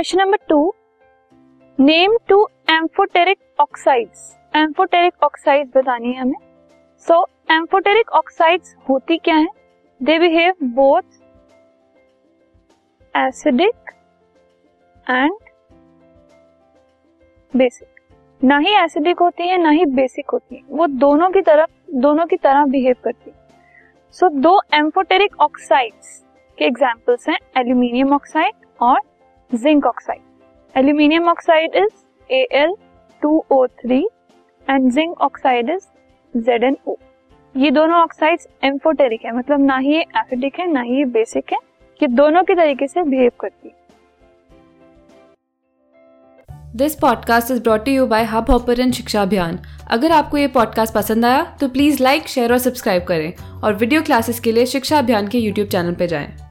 Question number two name two amphoteric oxides. Amphoteric oxide बतानी है हमें। सो एम्फोटेरिक ऑक्साइड्स होती क्या है? They behave both acidic and basic ना ही एसिडिक होती है ना ही बेसिक होती है। वो दोनों की तरफ़ दोनों की तरह बिहेव करती है। सो so, दो एम्फोटेरिक ऑक्साइड्स के एग्जाम्पल्स हैं एल्यूमिनियम ऑक्साइड और zinc oxide aluminium oxide is A L two O three and zinc oxide is Z N O ये दोनों ऑक्साइड्स एम्फोटेरिक है मतलब ना ही ये एसिडिक है, ना ही ये बेसिक है, ये दोनों के तरीके से बिहेव करती है। This podcast is brought you by Hubhopper शिक्षा अभियान अगर आपको ये पॉडकास्ट पसंद आया तो प्लीज़ लाइक शेयर और सब्सक्राइब करें और वीडियो क्लासेस के लिए शिक्षा अभियान के यूट्यूब चैनल पर जाएँ।